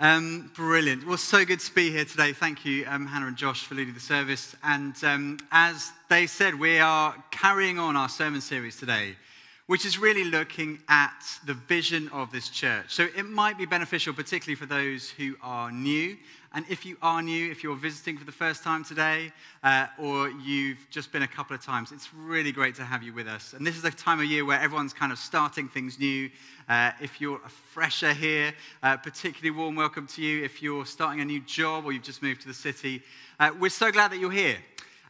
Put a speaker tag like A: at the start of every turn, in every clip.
A: Um, brilliant. Well, so good to be here today. Thank you, um, Hannah and Josh, for leading the service. And um, as they said, we are carrying on our sermon series today, which is really looking at the vision of this church. So it might be beneficial, particularly for those who are new. And if you are new, if you're visiting for the first time today, uh, or you've just been a couple of times, it's really great to have you with us. And this is a time of year where everyone's kind of starting things new. Uh, if you're a fresher here, uh, particularly warm welcome to you. If you're starting a new job or you've just moved to the city, uh, we're so glad that you're here.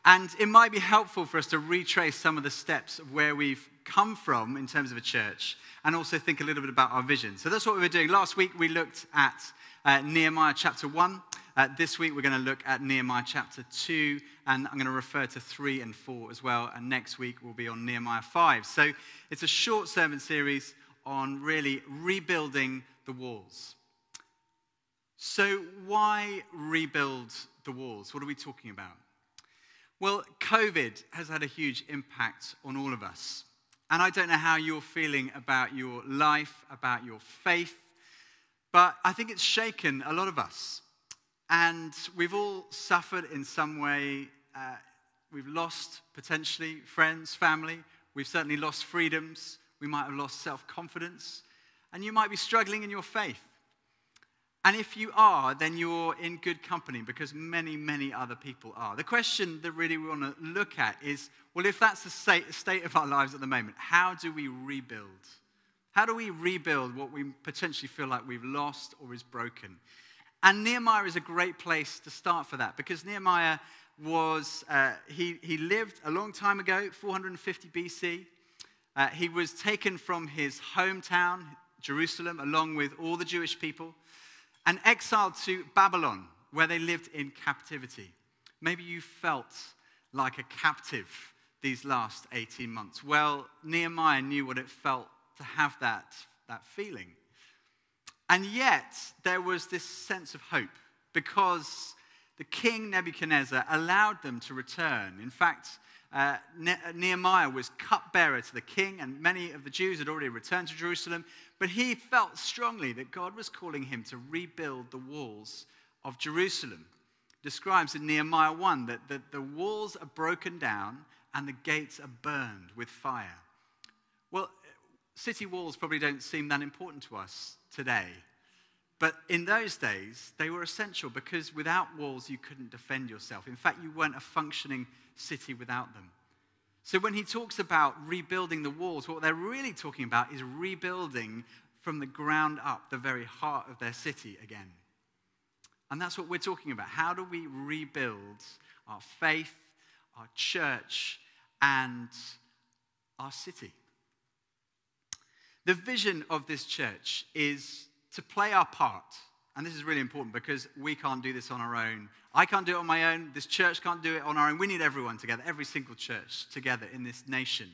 A: And it might be helpful for us to retrace some of the steps of where we've come from in terms of a church and also think a little bit about our vision. So that's what we were doing. Last week we looked at uh, Nehemiah chapter 1. Uh, this week we're going to look at Nehemiah chapter 2, and I'm going to refer to 3 and 4 as well. And next week we'll be on Nehemiah 5. So it's a short sermon series on really rebuilding the walls. So, why rebuild the walls? What are we talking about? Well, COVID has had a huge impact on all of us. And I don't know how you're feeling about your life, about your faith, but I think it's shaken a lot of us. And we've all suffered in some way. Uh, we've lost potentially friends, family. We've certainly lost freedoms. We might have lost self confidence. And you might be struggling in your faith. And if you are, then you're in good company because many, many other people are. The question that really we want to look at is well, if that's the state of our lives at the moment, how do we rebuild? How do we rebuild what we potentially feel like we've lost or is broken? And Nehemiah is a great place to start for that because Nehemiah was, uh, he, he lived a long time ago, 450 BC. Uh, he was taken from his hometown, Jerusalem, along with all the Jewish people and exiled to Babylon, where they lived in captivity. Maybe you felt like a captive these last 18 months. Well, Nehemiah knew what it felt to have that, that feeling. And yet, there was this sense of hope because the king Nebuchadnezzar allowed them to return. In fact, uh, ne- Nehemiah was cupbearer to the king, and many of the Jews had already returned to Jerusalem. But he felt strongly that God was calling him to rebuild the walls of Jerusalem. Describes in Nehemiah 1 that, that the walls are broken down and the gates are burned with fire. Well, city walls probably don't seem that important to us today. But in those days, they were essential because without walls, you couldn't defend yourself. In fact, you weren't a functioning city without them. So when he talks about rebuilding the walls, what they're really talking about is rebuilding from the ground up the very heart of their city again. And that's what we're talking about. How do we rebuild our faith, our church, and our city? The vision of this church is to play our part and this is really important because we can't do this on our own. I can't do it on my own. This church can't do it on our own. We need everyone together, every single church together in this nation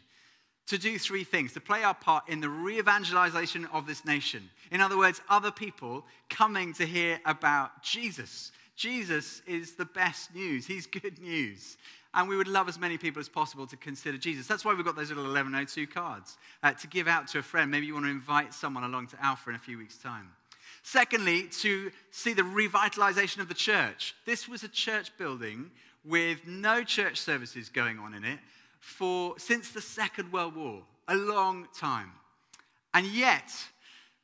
A: to do three things to play our part in the re evangelization of this nation. In other words, other people coming to hear about Jesus. Jesus is the best news, He's good news. And we would love as many people as possible to consider Jesus. That's why we've got those little 1102 cards uh, to give out to a friend. Maybe you want to invite someone along to Alpha in a few weeks' time. Secondly, to see the revitalization of the church. This was a church building with no church services going on in it for since the Second World War, a long time. And yet,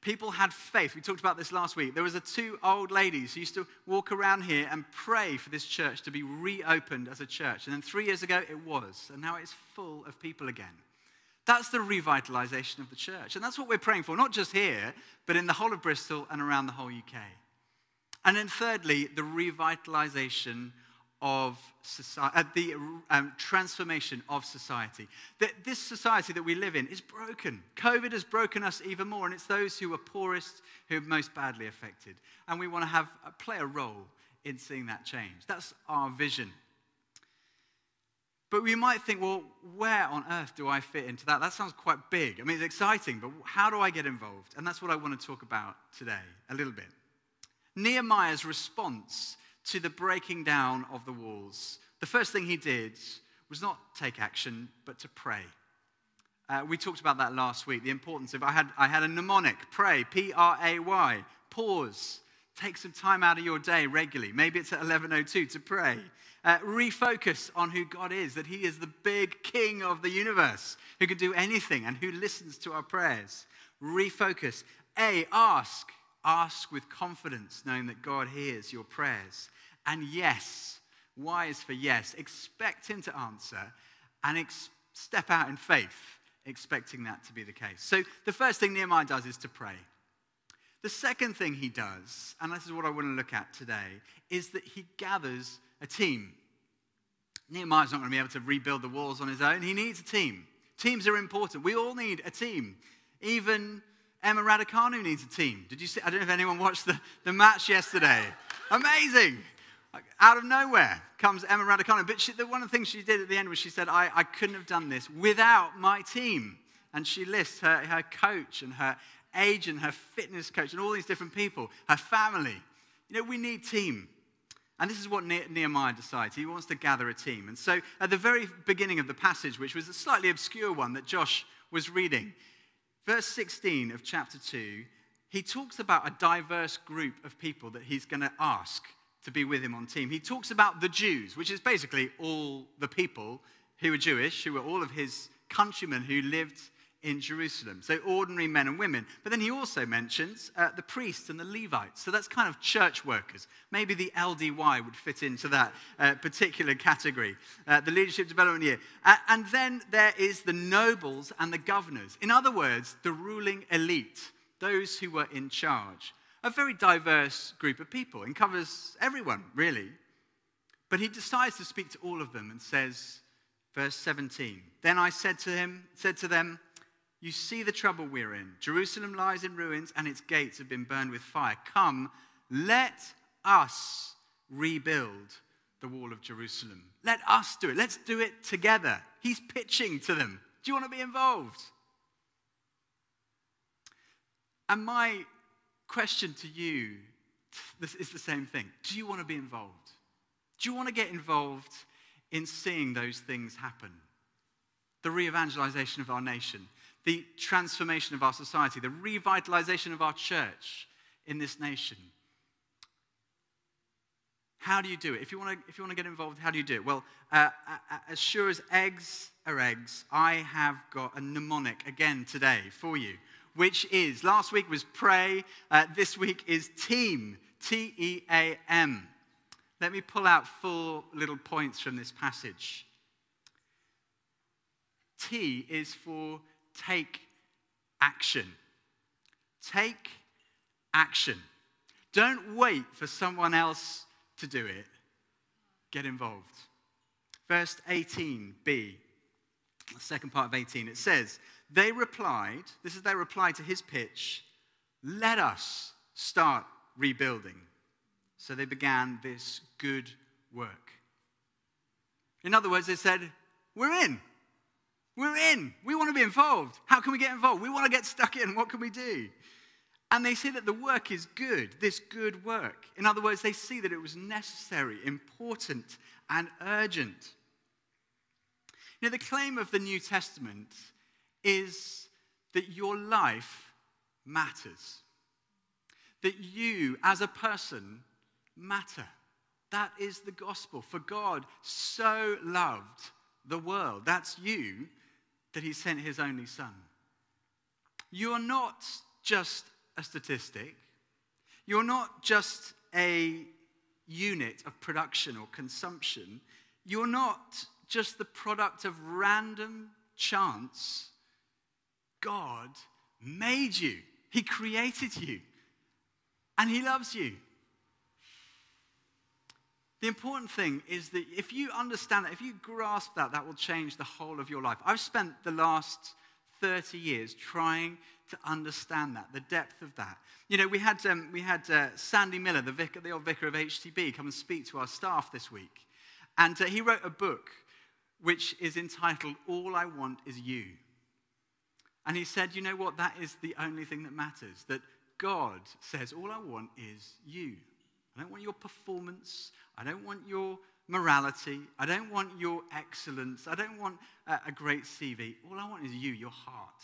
A: people had faith. We talked about this last week. There was a two old ladies who used to walk around here and pray for this church to be reopened as a church. And then 3 years ago it was, and now it's full of people again. That's the revitalization of the church. And that's what we're praying for, not just here, but in the whole of Bristol and around the whole UK. And then, thirdly, the revitalization of society, uh, the um, transformation of society. That this society that we live in is broken. COVID has broken us even more, and it's those who are poorest who are most badly affected. And we want to have uh, play a role in seeing that change. That's our vision but we might think, well, where on earth do I fit into that? That sounds quite big. I mean, it's exciting, but how do I get involved? And that's what I want to talk about today, a little bit. Nehemiah's response to the breaking down of the walls. The first thing he did was not take action, but to pray. Uh, we talked about that last week, the importance of, I had, I had a mnemonic, pray, P R A Y, pause, Take some time out of your day regularly. Maybe it's at 11:02 to pray. Uh, refocus on who God is, that He is the big King of the universe who can do anything and who listens to our prayers. Refocus. A, ask. Ask with confidence, knowing that God hears your prayers. And yes, Y is for yes. Expect Him to answer and ex- step out in faith, expecting that to be the case. So the first thing Nehemiah does is to pray. The second thing he does, and this is what I want to look at today, is that he gathers a team. Nehemiah's not going to be able to rebuild the walls on his own. He needs a team. Teams are important. We all need a team. Even Emma Raducanu needs a team. Did you see? I don't know if anyone watched the, the match yesterday. Amazing. Out of nowhere comes Emma Raducanu. But she, the, one of the things she did at the end was she said, I, I couldn't have done this without my team. And she lists her, her coach and her agent, her fitness coach, and all these different people, her family. You know, we need team. And this is what Nehemiah decides. He wants to gather a team. And so at the very beginning of the passage, which was a slightly obscure one that Josh was reading, verse 16 of chapter 2, he talks about a diverse group of people that he's going to ask to be with him on team. He talks about the Jews, which is basically all the people who were Jewish, who were all of his countrymen who lived in Jerusalem. So, ordinary men and women. But then he also mentions uh, the priests and the Levites. So, that's kind of church workers. Maybe the LDY would fit into that uh, particular category, uh, the Leadership Development Year. and then there is the nobles and the governors. In other words, the ruling elite, those who were in charge. A very diverse group of people and covers everyone, really. But he decides to speak to all of them and says, verse 17, Then I said to him, said to them, you see the trouble we're in. Jerusalem lies in ruins and its gates have been burned with fire. Come, let us rebuild the wall of Jerusalem. Let us do it. Let's do it together. He's pitching to them. Do you want to be involved? And my question to you is the same thing. Do you want to be involved? Do you want to get involved in seeing those things happen? The re evangelization of our nation, the transformation of our society, the revitalization of our church in this nation. How do you do it? If you want to, if you want to get involved, how do you do it? Well, uh, as sure as eggs are eggs, I have got a mnemonic again today for you, which is last week was pray, uh, this week is team, T E A M. Let me pull out four little points from this passage. T is for take action. Take action. Don't wait for someone else to do it. Get involved. Verse 18b, the second part of 18, it says, They replied, this is their reply to his pitch, let us start rebuilding. So they began this good work. In other words, they said, We're in. We're in. We want to be involved. How can we get involved? We want to get stuck in. What can we do? And they see that the work is good, this good work. In other words, they see that it was necessary, important, and urgent. You know, the claim of the New Testament is that your life matters, that you as a person matter. That is the gospel. For God so loved the world, that's you, that he sent his only son. You are not just a statistic. You're not just a unit of production or consumption. You're not just the product of random chance. God made you, He created you, and He loves you. The important thing is that if you understand that, if you grasp that, that will change the whole of your life. I've spent the last 30 years trying to understand that, the depth of that. You know, we had, um, we had uh, Sandy Miller, the, vicar, the old vicar of HTB, come and speak to our staff this week. And uh, he wrote a book which is entitled All I Want Is You. And he said, you know what? That is the only thing that matters. That God says, All I want is you. I don't want your performance. I don't want your morality. I don't want your excellence. I don't want a, a great CV. All I want is you, your heart.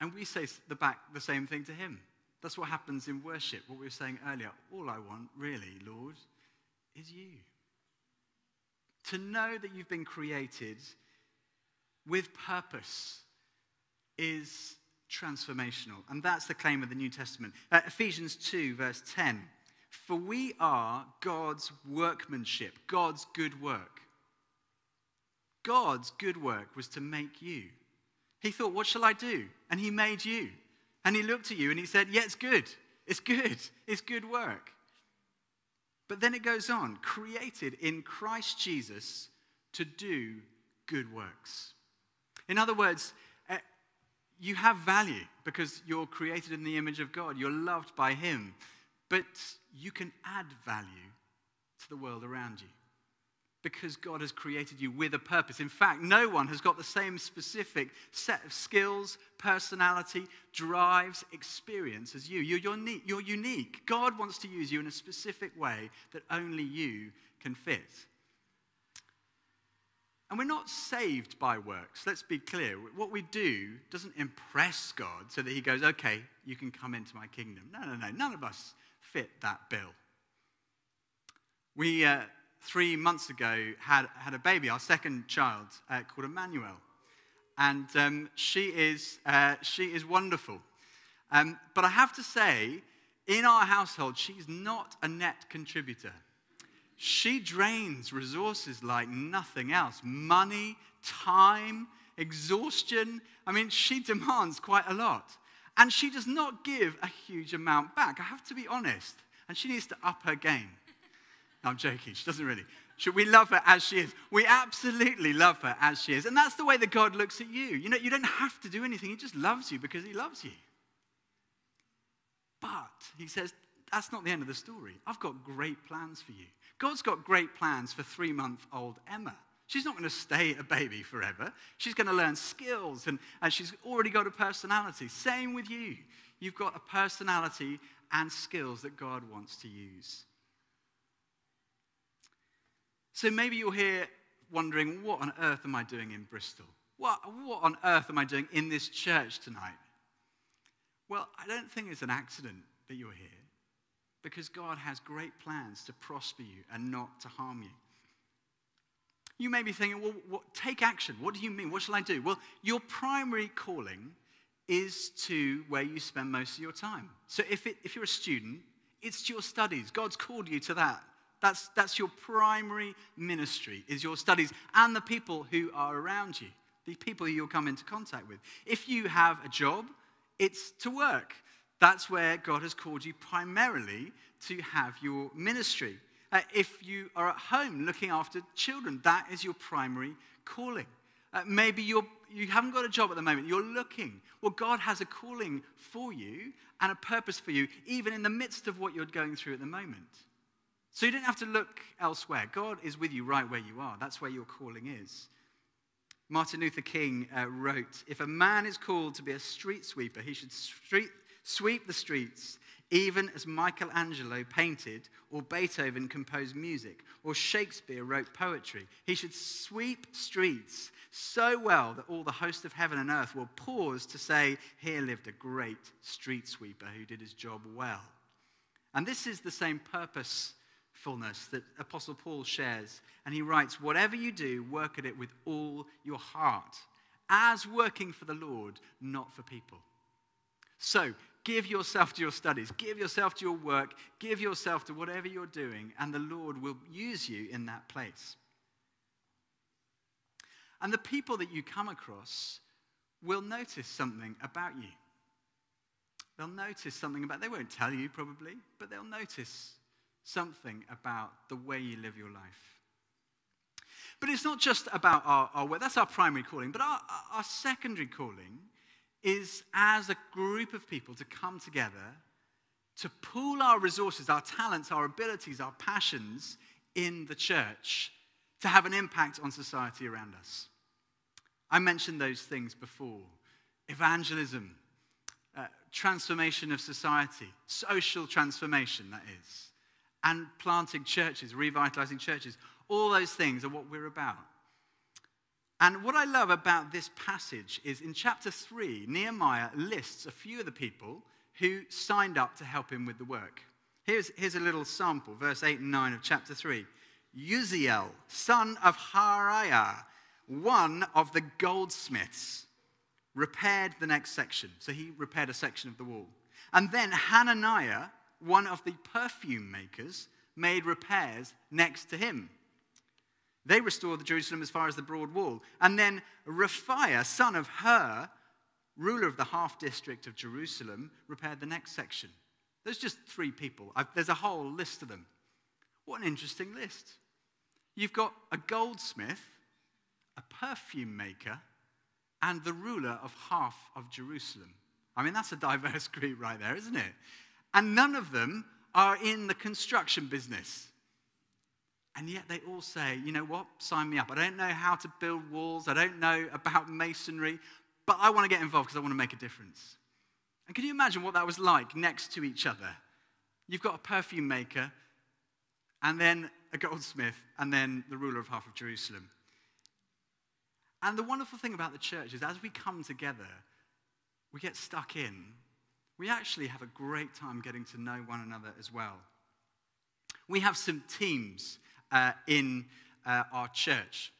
A: And we say the, back, the same thing to him. That's what happens in worship, what we were saying earlier. All I want, really, Lord, is you. To know that you've been created with purpose is transformational. And that's the claim of the New Testament. Uh, Ephesians 2, verse 10. For we are God's workmanship, God's good work. God's good work was to make you. He thought, What shall I do? And He made you. And He looked at you and He said, Yeah, it's good. It's good. It's good work. But then it goes on created in Christ Jesus to do good works. In other words, eh, you have value because you're created in the image of God. You're loved by Him. But you can add value to the world around you because God has created you with a purpose. In fact, no one has got the same specific set of skills, personality, drives, experience as you. You're, unique. God wants to use you in a specific way that only you can fit. And we're not saved by works. Let's be clear. What we do doesn't impress God so that He goes, okay, you can come into my kingdom. No, no, no. None of us fit that bill. We. Uh, three months ago had, had a baby, our second child, uh, called Emmanuel. And um, she, is, uh, she is wonderful. Um, but I have to say, in our household, she's not a net contributor. She drains resources like nothing else money, time, exhaustion. I mean, she demands quite a lot. And she does not give a huge amount back. I have to be honest. And she needs to up her game. I'm joking. She doesn't really. Should we love her as she is? We absolutely love her as she is. And that's the way that God looks at you. You know, you don't have to do anything. He just loves you because he loves you. But he says, that's not the end of the story. I've got great plans for you. God's got great plans for three month old Emma. She's not going to stay a baby forever. She's going to learn skills and, and she's already got a personality. Same with you. You've got a personality and skills that God wants to use. So maybe you're here wondering, what on earth am I doing in Bristol? What, what on earth am I doing in this church tonight? Well, I don't think it's an accident that you're here because God has great plans to prosper you and not to harm you. You may be thinking, well, what, take action. What do you mean? What shall I do? Well, your primary calling is to where you spend most of your time. So if, it, if you're a student, it's to your studies. God's called you to that. That's, that's your primary ministry, is your studies and the people who are around you, the people you'll come into contact with. If you have a job, it's to work. That's where God has called you primarily to have your ministry. Uh, if you are at home looking after children, that is your primary calling. Uh, maybe you're, you haven't got a job at the moment, you're looking. Well, God has a calling for you and a purpose for you, even in the midst of what you're going through at the moment. So you don't have to look elsewhere. God is with you right where you are. That's where your calling is. Martin Luther King uh, wrote If a man is called to be a street sweeper, he should street, sweep the streets, even as Michelangelo painted, or Beethoven composed music, or Shakespeare wrote poetry. He should sweep streets so well that all the host of heaven and earth will pause to say, Here lived a great street sweeper who did his job well. And this is the same purpose fullness that Apostle Paul shares. And he writes, Whatever you do, work at it with all your heart, as working for the Lord, not for people. So, give yourself to your studies, give yourself to your work, give yourself to whatever you're doing, and the Lord will use you in that place. And the people that you come across will notice something about you. They'll notice something about, they won't tell you probably, but they'll notice something about the way you live your life. But it's not just about our, our work, that's our primary calling, but our, our secondary calling is as a group of people to come together to pool our resources, our talents, our abilities, our passions in the church to have an impact on society around us. I mentioned those things before evangelism, uh, transformation of society, social transformation, that is and planting churches, revitalizing churches. All those things are what we're about. And what I love about this passage is in chapter 3, Nehemiah lists a few of the people who signed up to help him with the work. Here's, here's a little sample, verse 8 and 9 of chapter 3. Uzziel, son of Hariah, one of the goldsmiths, repaired the next section. So he repaired a section of the wall. And then Hananiah, one of the perfume makers, made repairs next to him. They restored the Jerusalem as far as the broad wall. And then Rephaiah, son of Hur, ruler of the half district of Jerusalem, repaired the next section. There's just three people. I've, there's a whole list of them. What an interesting list. You've got a goldsmith, a perfume maker, and the ruler of half of Jerusalem. I mean, that's a diverse group right there, isn't it? And none of them are in the construction business. And yet they all say, you know what, sign me up. I don't know how to build walls, I don't know about masonry, but I want to get involved because I want to make a difference. And can you imagine what that was like next to each other? You've got a perfume maker, and then a goldsmith, and then the ruler of half of Jerusalem. And the wonderful thing about the church is as we come together, we get stuck in, we actually have a great time getting to know one another as well. We have some teams uh, in uh, our church.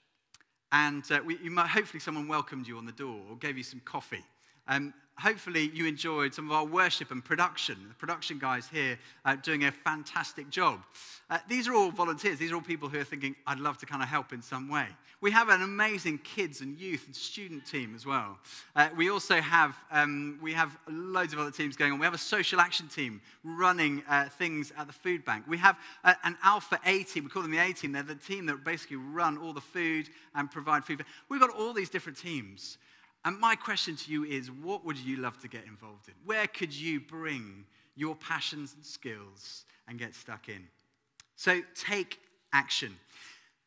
A: And uh, we, might, hopefully, someone welcomed you on the door or gave you some coffee. Um, hopefully, you enjoyed some of our worship and production. The production guys here are doing a fantastic job. Uh, these are all volunteers. These are all people who are thinking, I'd love to kind of help in some way. We have an amazing kids and youth and student team as well. Uh, we also have, um, we have loads of other teams going on. We have a social action team running uh, things at the food bank. We have uh, an Alpha A team. We call them the A team. They're the team that basically run all the food and provide food. We've got all these different teams. And my question to you is what would you love to get involved in? Where could you bring your passions and skills and get stuck in? So take action.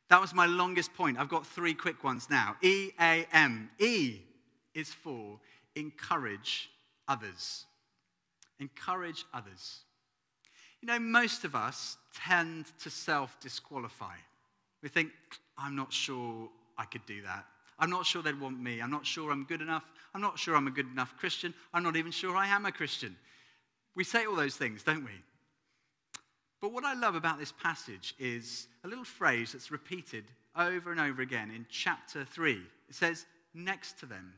A: That was my longest point. I've got three quick ones now. E A M. E is for encourage others. Encourage others. You know, most of us tend to self disqualify. We think, I'm not sure I could do that. I'm not sure they'd want me. I'm not sure I'm good enough. I'm not sure I'm a good enough Christian. I'm not even sure I am a Christian. We say all those things, don't we? But what I love about this passage is a little phrase that's repeated over and over again in chapter 3. It says, next to them.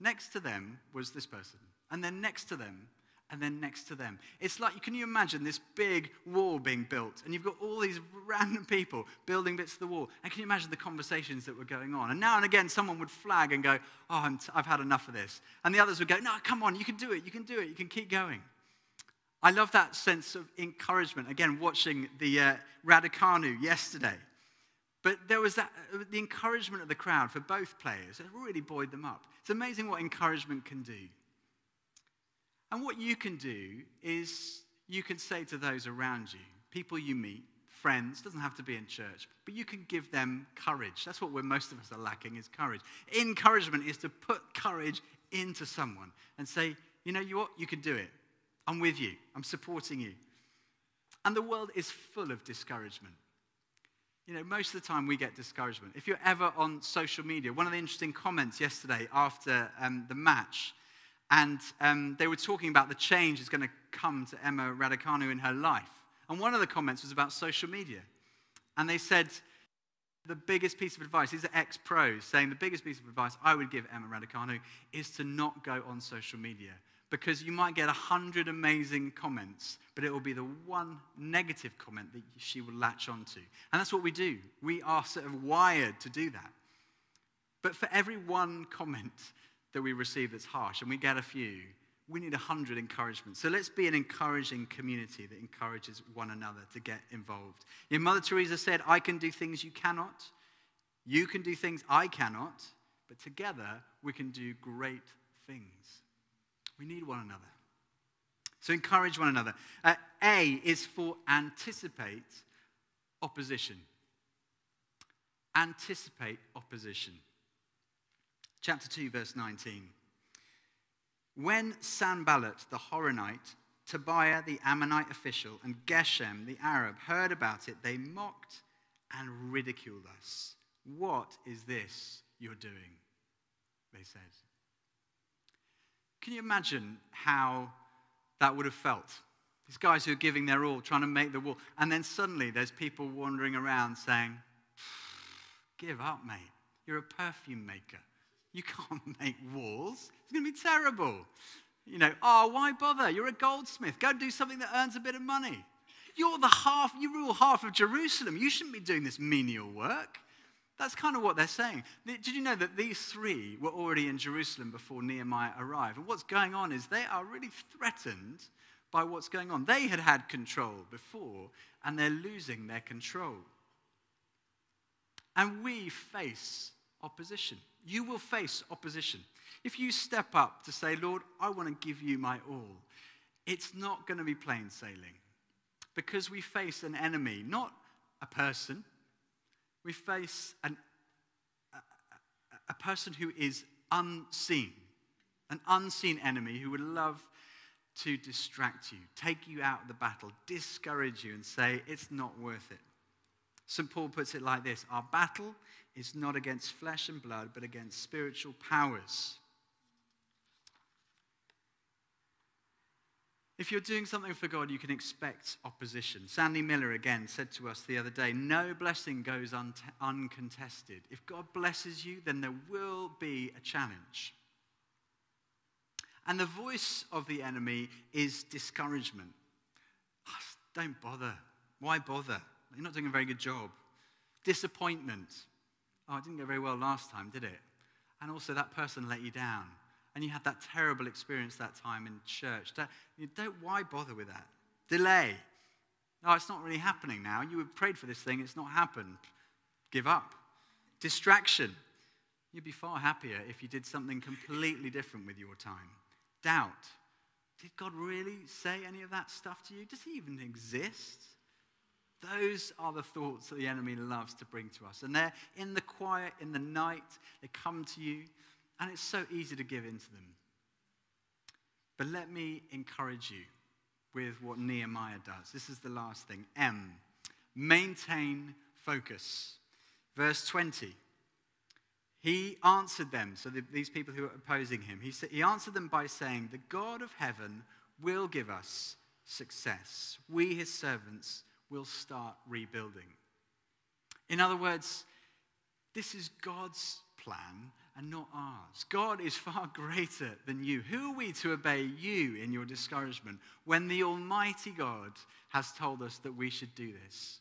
A: Next to them was this person. And then next to them and then next to them. It's like, can you imagine this big wall being built, and you've got all these random people building bits of the wall, and can you imagine the conversations that were going on? And now and again, someone would flag and go, Oh, i have had enough of this. And the others would go, No, come on, you can do it, you can do it, you can keep going. I love that sense of encouragement. Again, watching the uh, yesterday. But there was that, uh, the encouragement of the crowd for both players. It really buoyed them up. It's amazing what encouragement can do. And what you can do is you can say to those around you, people you meet, friends, doesn't have to be in church, but you can give them courage. That's what we're, most of us are lacking is courage. Encouragement is to put courage into someone and say, you know you what, you can do it. I'm with you. I'm supporting you. And the world is full of discouragement. You know, most of the time we get discouragement. If you're ever on social media, one of the interesting comments yesterday after um, the match and um, they were talking about the change that's going to come to Emma Raducanu in her life. And one of the comments was about social media. And they said, the biggest piece of advice, these are ex pros saying the biggest piece of advice I would give Emma Raducanu is to not go on social media because you might get a hundred amazing comments, but it will be the one negative comment that she will latch onto. And that's what we do. We are sort of wired to do that. But for every one comment that we receive that's harsh, and we get a few. We need a hundred encouragements. So let's be an encouraging community that encourages one another to get involved. Your Mother Teresa said, I can do things you cannot. You can do things I cannot. But together, we can do great things. We need one another. So encourage one another. Uh, a is for anticipate opposition. Anticipate opposition. Chapter 2, verse 19. When Sanballat the Horonite, Tobiah the Ammonite official, and Geshem the Arab heard about it, they mocked and ridiculed us. What is this you're doing? They said. Can you imagine how that would have felt. These guys who are giving their all, trying to make the wall. And then suddenly there's people wandering around saying, Give up, mate. You're a perfume maker. You can't make walls. It's going to be terrible. You know, oh, why bother? You're a goldsmith. Go do something that earns a bit of money. You're the half, you rule half of Jerusalem. You shouldn't be doing this menial work. That's kind of what they're saying. Did you know that these three were already in Jerusalem before Nehemiah arrived? And what's going on is they are really threatened by what's going on. They had had control before, and they're losing their control. And we face opposition. You will face opposition. If you step up to say, Lord, I want to give you my all, it's not going to be plain sailing because we face an enemy, not a person. We face an, a, a person who is unseen, an unseen enemy who would love to distract you, take you out of the battle, discourage you, and say, it's not worth it. St. Paul puts it like this Our battle is not against flesh and blood, but against spiritual powers. If you're doing something for God, you can expect opposition. Sandy Miller again said to us the other day no blessing goes un- uncontested. If God blesses you, then there will be a challenge. And the voice of the enemy is discouragement. Don't bother. Why bother? You're not doing a very good job. Disappointment. Oh, it didn't go very well last time, did it? And also, that person let you down. And you had that terrible experience that time in church. Don't, don't why bother with that? Delay. Oh, it's not really happening now. You had prayed for this thing, it's not happened. Give up. Distraction. You'd be far happier if you did something completely different with your time doubt. Did God really say any of that stuff to you? Does he even exist? Those are the thoughts that the enemy loves to bring to us. And they're in the quiet, in the night, they come to you, and it's so easy to give in to them. But let me encourage you with what Nehemiah does. This is the last thing. M, maintain focus. Verse 20. He answered them, so the, these people who are opposing him, he, sa- he answered them by saying, The God of heaven will give us success. We, his servants, will start rebuilding. In other words, this is God's plan and not ours. God is far greater than you. Who are we to obey you in your discouragement when the Almighty God has told us that we should do this?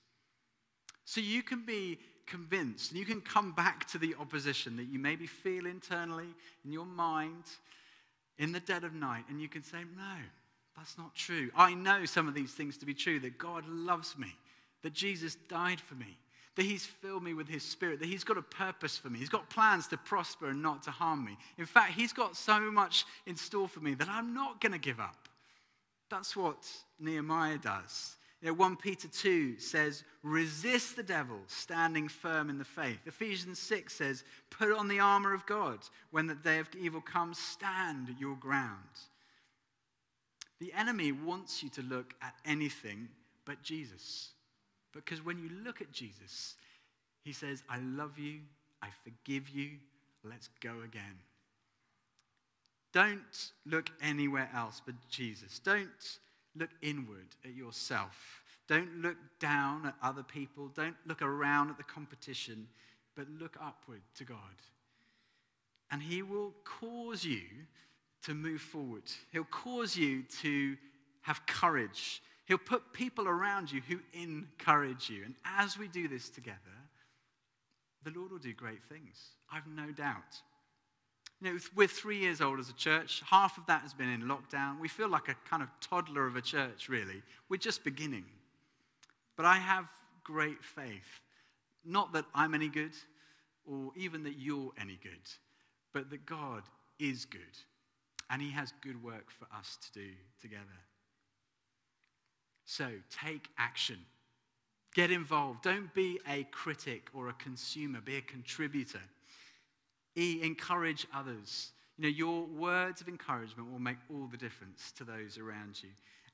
A: So you can be convinced, and you can come back to the opposition that you maybe feel internally in your mind in the dead of night, and you can say, No, that's not true. I know some of these things to be true that God loves me, that Jesus died for me, that He's filled me with His Spirit, that He's got a purpose for me. He's got plans to prosper and not to harm me. In fact, He's got so much in store for me that I'm not going to give up. That's what Nehemiah does. You know, 1 Peter 2 says, resist the devil, standing firm in the faith. Ephesians 6 says, put on the armor of God. When the day of evil comes, stand your ground. The enemy wants you to look at anything but Jesus. Because when you look at Jesus, he says, I love you, I forgive you, let's go again. Don't look anywhere else but Jesus. Don't look inward at yourself. Don't look down at other people. Don't look around at the competition, but look upward to God. And He will cause you to move forward. He'll cause you to have courage. He'll put people around you who encourage you. And as we do this together, the Lord will do great things. I've no doubt. You know, we're three years old as a church. Half of that has been in lockdown. We feel like a kind of toddler of a church, really. We're just beginning. But I have great faith. Not that I'm any good or even that you're any good, but that God is good and He has good work for us to do together. So take action. Get involved. Don't be a critic or a consumer, be a contributor. E, encourage others. You know, your words of encouragement will make all the difference to those around you.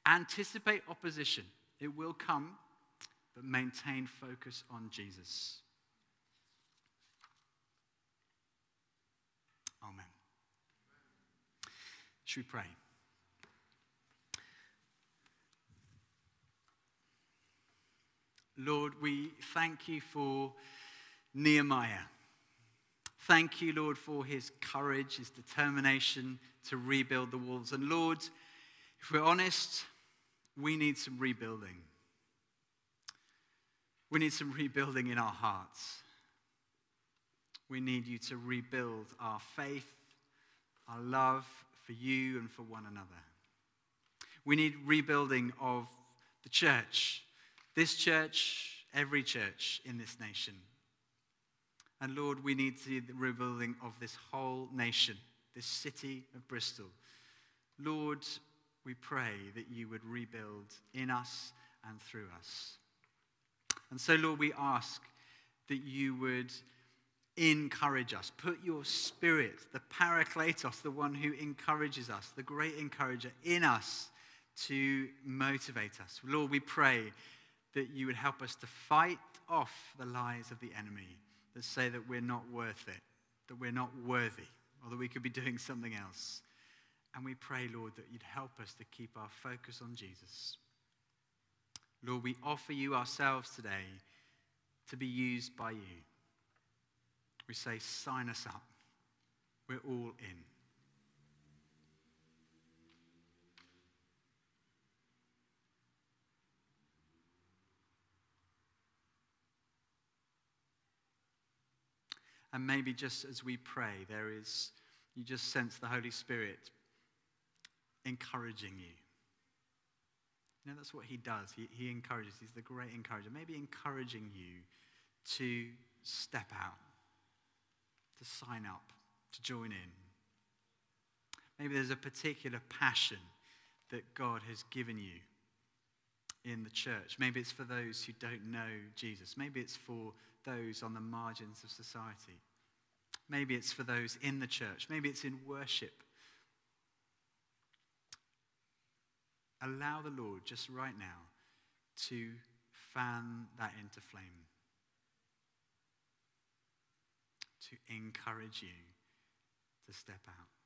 A: Anticipate opposition, it will come, but maintain focus on Jesus. Should we pray? Lord, we thank you for Nehemiah. Thank you, Lord, for his courage, his determination to rebuild the walls. And Lord, if we're honest, we need some rebuilding. We need some rebuilding in our hearts. We need you to rebuild our faith, our love, for you and for one another. We need rebuilding of the church, this church, every church in this nation. And Lord, we need the rebuilding of this whole nation, this city of Bristol. Lord, we pray that you would rebuild in us and through us. And so, Lord, we ask that you would encourage us. Put your spirit, the Parakletos, the one who encourages us, the great encourager, in us to motivate us. Lord, we pray that you would help us to fight off the lies of the enemy that say that we're not worth it, that we're not worthy, or that we could be doing something else. And we pray, Lord, that you'd help us to keep our focus on Jesus. Lord, we offer you ourselves today to be used by you. We say, sign us up. We're all in. And maybe just as we pray, there is, you just sense the Holy Spirit encouraging you. You know, that's what he does. He, he encourages. He's the great encourager. Maybe encouraging you to step out, to sign up, to join in. Maybe there's a particular passion that God has given you in the church. Maybe it's for those who don't know Jesus. Maybe it's for those on the margins of society. Maybe it's for those in the church. Maybe it's in worship. Allow the Lord just right now to fan that into flame, to encourage you to step out.